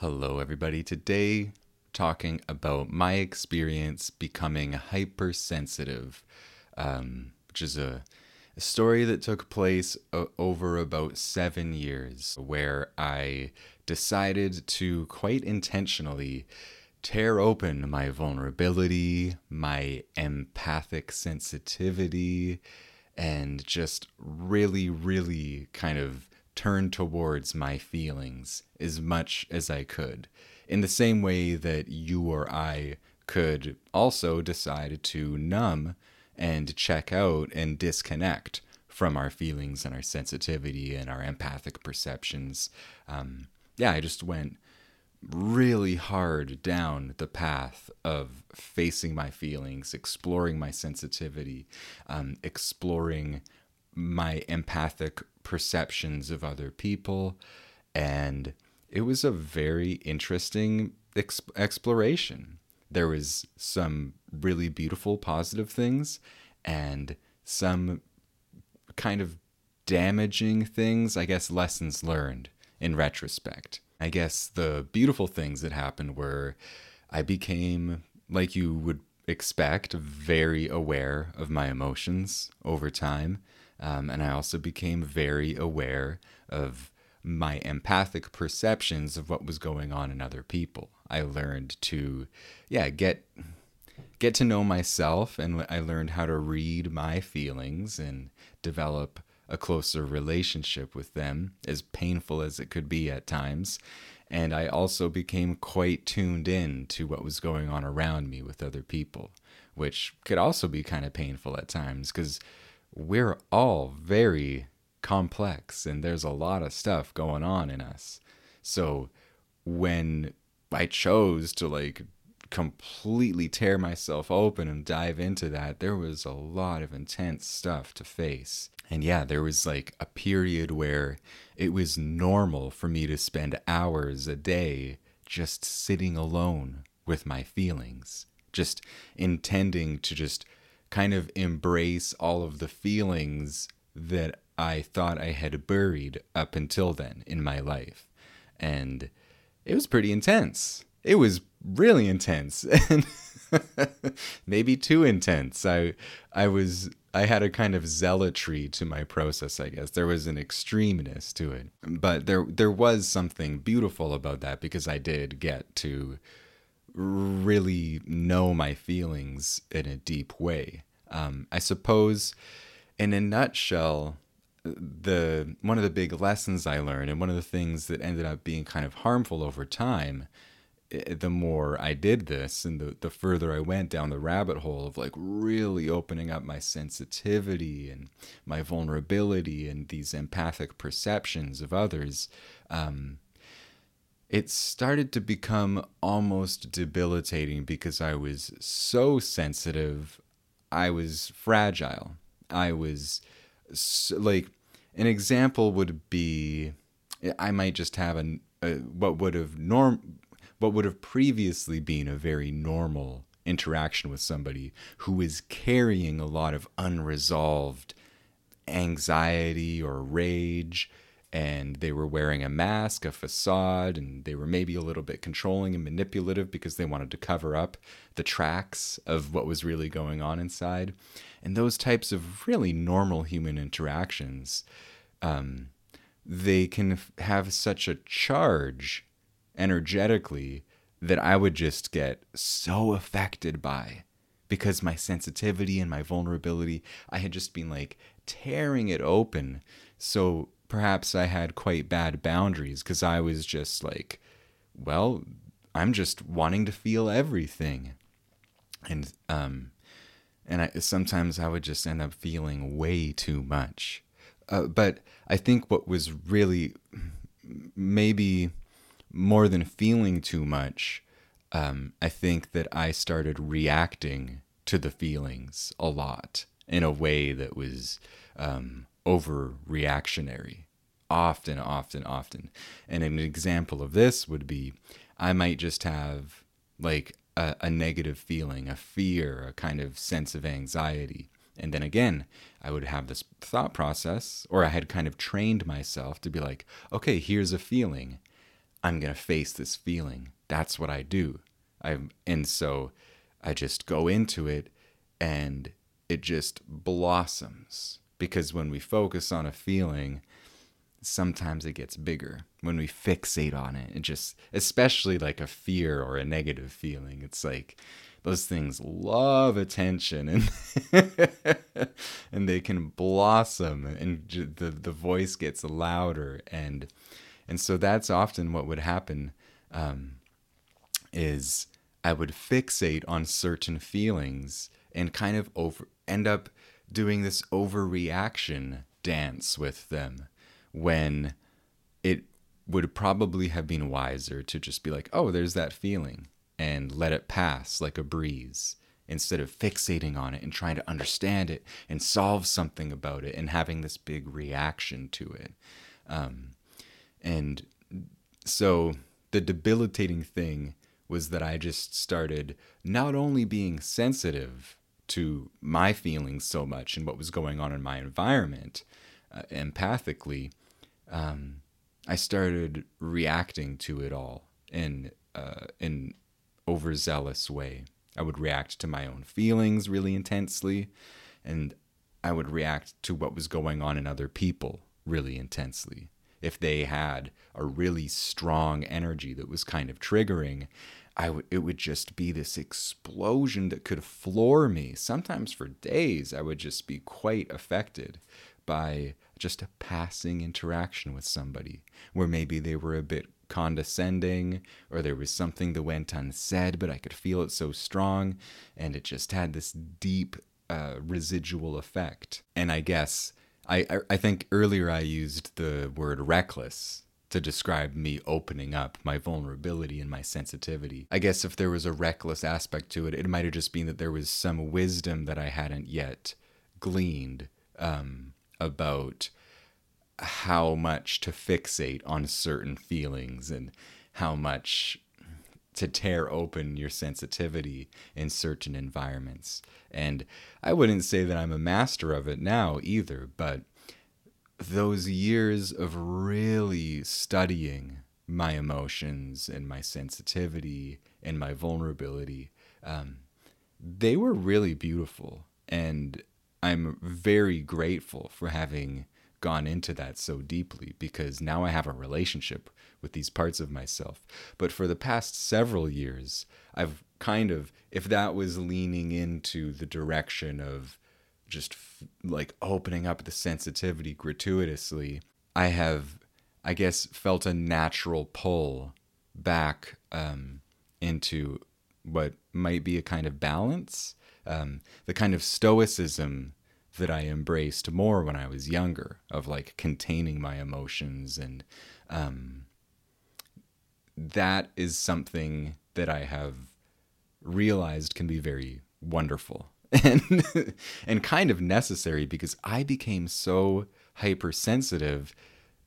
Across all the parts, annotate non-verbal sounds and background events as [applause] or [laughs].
Hello, everybody. Today, talking about my experience becoming hypersensitive, um, which is a, a story that took place over about seven years, where I decided to quite intentionally tear open my vulnerability, my empathic sensitivity, and just really, really kind of turn towards my feelings as much as I could, in the same way that you or I could also decide to numb and check out and disconnect from our feelings and our sensitivity and our empathic perceptions. Um, yeah, I just went really hard down the path of facing my feelings, exploring my sensitivity, um, exploring my empathic perceptions of other people. And it was a very interesting exp- exploration. There was some really beautiful, positive things and some kind of damaging things, I guess, lessons learned in retrospect. I guess the beautiful things that happened were I became, like you would expect, very aware of my emotions over time. Um, and I also became very aware of my empathic perceptions of what was going on in other people. I learned to, yeah, get get to know myself, and I learned how to read my feelings and develop a closer relationship with them, as painful as it could be at times. And I also became quite tuned in to what was going on around me with other people, which could also be kind of painful at times because we're all very complex and there's a lot of stuff going on in us. So when I chose to like completely tear myself open and dive into that, there was a lot of intense stuff to face. And yeah, there was like a period where it was normal for me to spend hours a day just sitting alone with my feelings, just intending to just kind of embrace all of the feelings that I thought I had buried up until then in my life. And it was pretty intense. It was really intense [laughs] and maybe too intense. I I was I had a kind of zealotry to my process, I guess. There was an extremeness to it. But there there was something beautiful about that because I did get to really know my feelings in a deep way. Um, I suppose, in a nutshell, the one of the big lessons I learned, and one of the things that ended up being kind of harmful over time, the more I did this, and the the further I went down the rabbit hole of like really opening up my sensitivity and my vulnerability and these empathic perceptions of others. Um, it started to become almost debilitating because I was so sensitive. I was fragile. I was so, like, an example would be I might just have an, a, what would have norm what would have previously been a very normal interaction with somebody who is carrying a lot of unresolved anxiety or rage and they were wearing a mask, a facade, and they were maybe a little bit controlling and manipulative because they wanted to cover up the tracks of what was really going on inside. And those types of really normal human interactions, um, they can have such a charge energetically that I would just get so affected by because my sensitivity and my vulnerability, I had just been like tearing it open. So perhaps I had quite bad boundaries because I was just like, well, I'm just wanting to feel everything. And um and I sometimes I would just end up feeling way too much. Uh, but I think what was really maybe more than feeling too much, um, I think that I started reacting to the feelings a lot in a way that was um, overreactionary often, often, often. And an example of this would be I might just have like a, a, negative feeling, a fear, a kind of sense of anxiety. And then again, I would have this thought process, or I had kind of trained myself to be like, okay, here's a feeling. I'm going to face this feeling. That's what I do. I and so I just go into it and it just blossoms because when we focus on a feeling sometimes it gets bigger. When we fixate on it it just especially like a fear or a negative feeling it's like those things love attention and [laughs] and they can blossom and the the voice gets louder. And and so that's often what would happen um, is I would fixate on certain feelings and kind of over end up doing this overreaction dance with them when it would probably have been wiser to just be like, oh, there's that feeling and let it pass like a breeze instead of fixating on it and trying to understand it and solve something about it and having this big reaction to it. Um, and so the debilitating thing was that I just started not only being sensitive to my feelings so much and what was going on in my environment uh, empathically, um, I started reacting to it all in uh, in overzealous way. I would react to my own feelings really intensely, and I would react to what was going on in other people really intensely. If they had a really strong energy that was kind of triggering, I w- it would just be this explosion that could floor me. Sometimes for days, I would just be quite affected by just a passing interaction with somebody where maybe they were a bit condescending or there was something that went unsaid, but I could feel it so strong and it just had this deep uh, residual effect. And I guess I, I think earlier I used the word reckless to describe me opening up my vulnerability and my sensitivity. I guess if there was a reckless aspect to it, it might have just been that there was some wisdom that I hadn't yet gleaned um, about how much to fixate on certain feelings and how much to tear open your sensitivity in certain environments. And I wouldn't say that I'm a master of it now either, but those years of really studying my emotions and my sensitivity and my vulnerability, um, they were really beautiful. And I'm very grateful for having gone into that so deeply because now I have a relationship with these parts of myself. But for the past several years, I've kind of, if that was leaning into the direction of just like opening up the sensitivity gratuitously, I have, I guess, felt a natural pull back um, into what might be a kind of balance, um, the kind of stoicism that I embraced more when I was younger, of like containing my emotions. And um, that is something that I have realized can be very wonderful and [laughs] and kind of necessary because I became so hypersensitive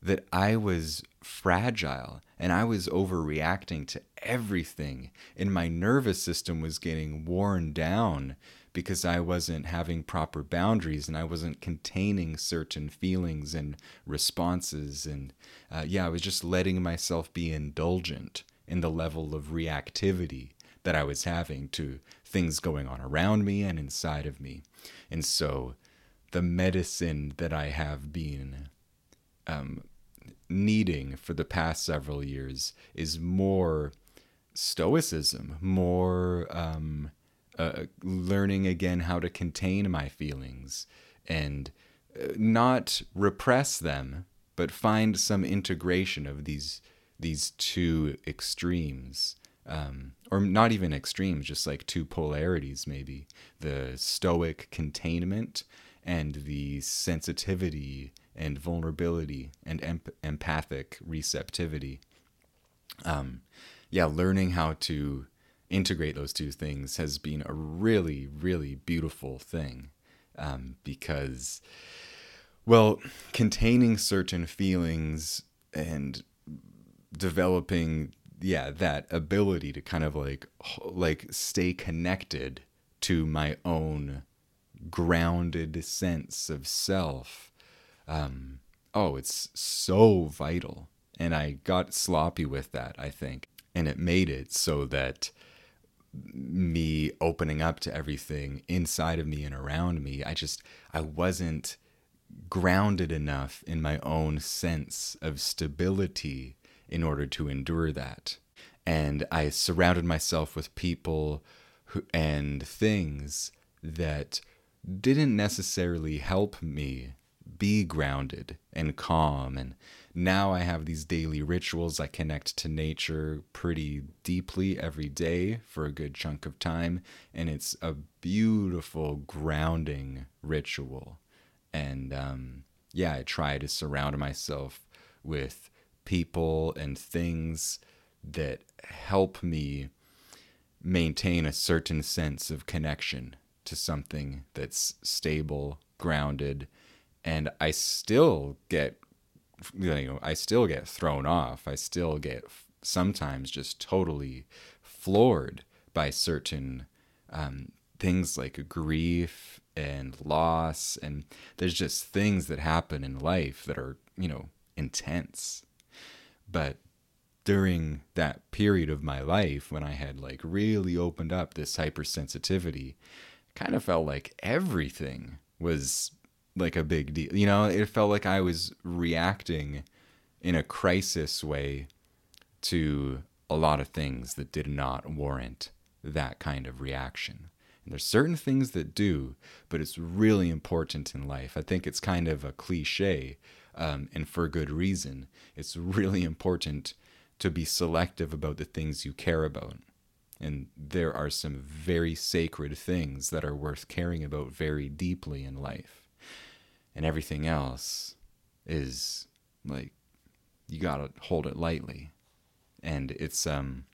that I was fragile and I was overreacting to everything and my nervous system was getting worn down because I wasn't having proper boundaries and I wasn't containing certain feelings and responses and uh, yeah I was just letting myself be indulgent in the level of reactivity that I was having to things going on around me and inside of me. And so the medicine that I have been um, needing for the past several years is more stoicism, more um, uh, learning again how to contain my feelings and uh, not repress them, but find some integration of these these two extremes um, or not even extremes, just like two polarities, maybe the stoic containment and the sensitivity and vulnerability and emp- empathic receptivity. Um, yeah, learning how to integrate those two things has been a really, really beautiful thing um, because, well, containing certain feelings and developing yeah that ability to kind of like like stay connected to my own grounded sense of self um oh it's so vital And I got sloppy with that, I think. And it made it so that me opening up to everything inside of me and around me, I just, I wasn't grounded enough in my own sense of stability in order to endure that. And I surrounded myself with people who, and things that didn't necessarily help me be grounded and calm. And now I have these daily rituals. I connect to nature pretty deeply every day for a good chunk of time. And it's a beautiful grounding ritual. And um, yeah, I try to surround myself with people and things that help me maintain a certain sense of connection to something that's stable, grounded, and I still get you know, I still get thrown off. I still get sometimes just totally floored by certain um, things like grief and loss and there's just things that happen in life that are, you know, intense. But during that period of my life when I had like really opened up this hypersensitivity, kind of felt like everything was like a big deal. You know, it felt like I was reacting in a crisis way to a lot of things that did not warrant that kind of reaction. And there's certain things that do, but it's really important in life. I think it's kind of a cliche, um, and for good reason. It's really important to be selective about the things you care about. And there are some very sacred things that are worth caring about very deeply in life. And everything else is like you got to hold it lightly. And it's um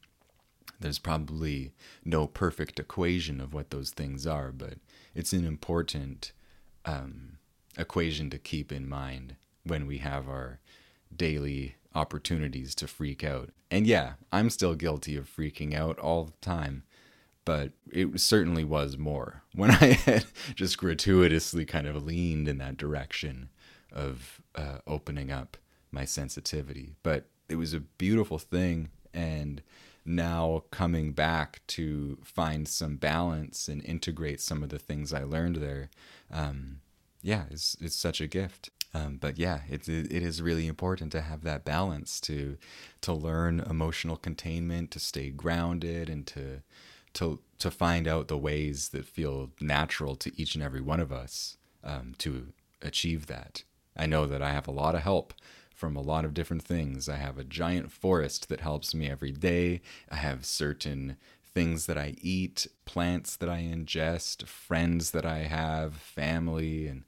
there's probably no perfect equation of what those things are, but it's an important um, equation to keep in mind when we have our daily opportunities to freak out. And yeah, I'm still guilty of freaking out all the time, but it certainly was more [laughs] when I had just gratuitously kind of leaned in that direction of uh, opening up my sensitivity. But it was a beautiful thing. And now coming back to find some balance and integrate some of the things I learned there, um, yeah, it's, it's such a gift. Um, but yeah, it, it is really important to have that balance to to learn emotional containment, to stay grounded, and to to to find out the ways that feel natural to each and every one of us um, to achieve that. I know that I have a lot of help from a lot of different things. I have a giant forest that helps me every day. I have certain things that I eat, plants that I ingest, friends that I have, family, and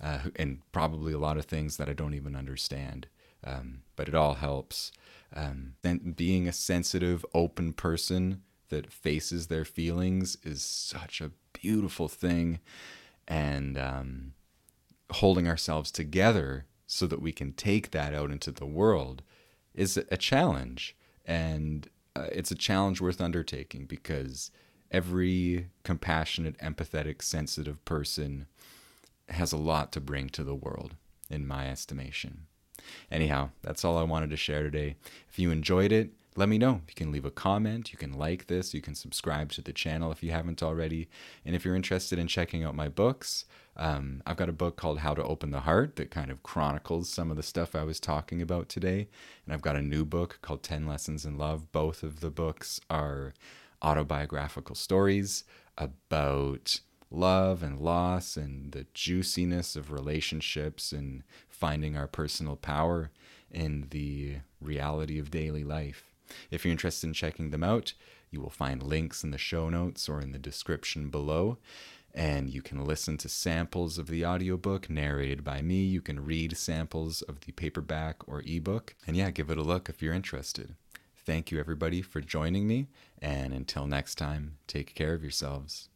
uh, and probably a lot of things that I don't even understand. Um, but it all helps. Um, and being a sensitive, open person that faces their feelings is such a beautiful thing. And um, holding ourselves together so that we can take that out into the world is a challenge. And uh, it's a challenge worth undertaking because every compassionate, empathetic, sensitive person has a lot to bring to the world, in my estimation. Anyhow, that's all I wanted to share today. If you enjoyed it, let me know. You can leave a comment, you can like this, you can subscribe to the channel if you haven't already. And if you're interested in checking out my books, um, I've got a book called How to Open the Heart that kind of chronicles some of the stuff I was talking about today. And I've got a new book called 10 Lessons in Love. Both of the books are autobiographical stories about love and loss and the juiciness of relationships and finding our personal power in the reality of daily life. If you're interested in checking them out, you will find links in the show notes or in the description below. And you can listen to samples of the audiobook narrated by me. You can read samples of the paperback or ebook. And yeah, give it a look if you're interested. Thank you, everybody, for joining me. And until next time, take care of yourselves.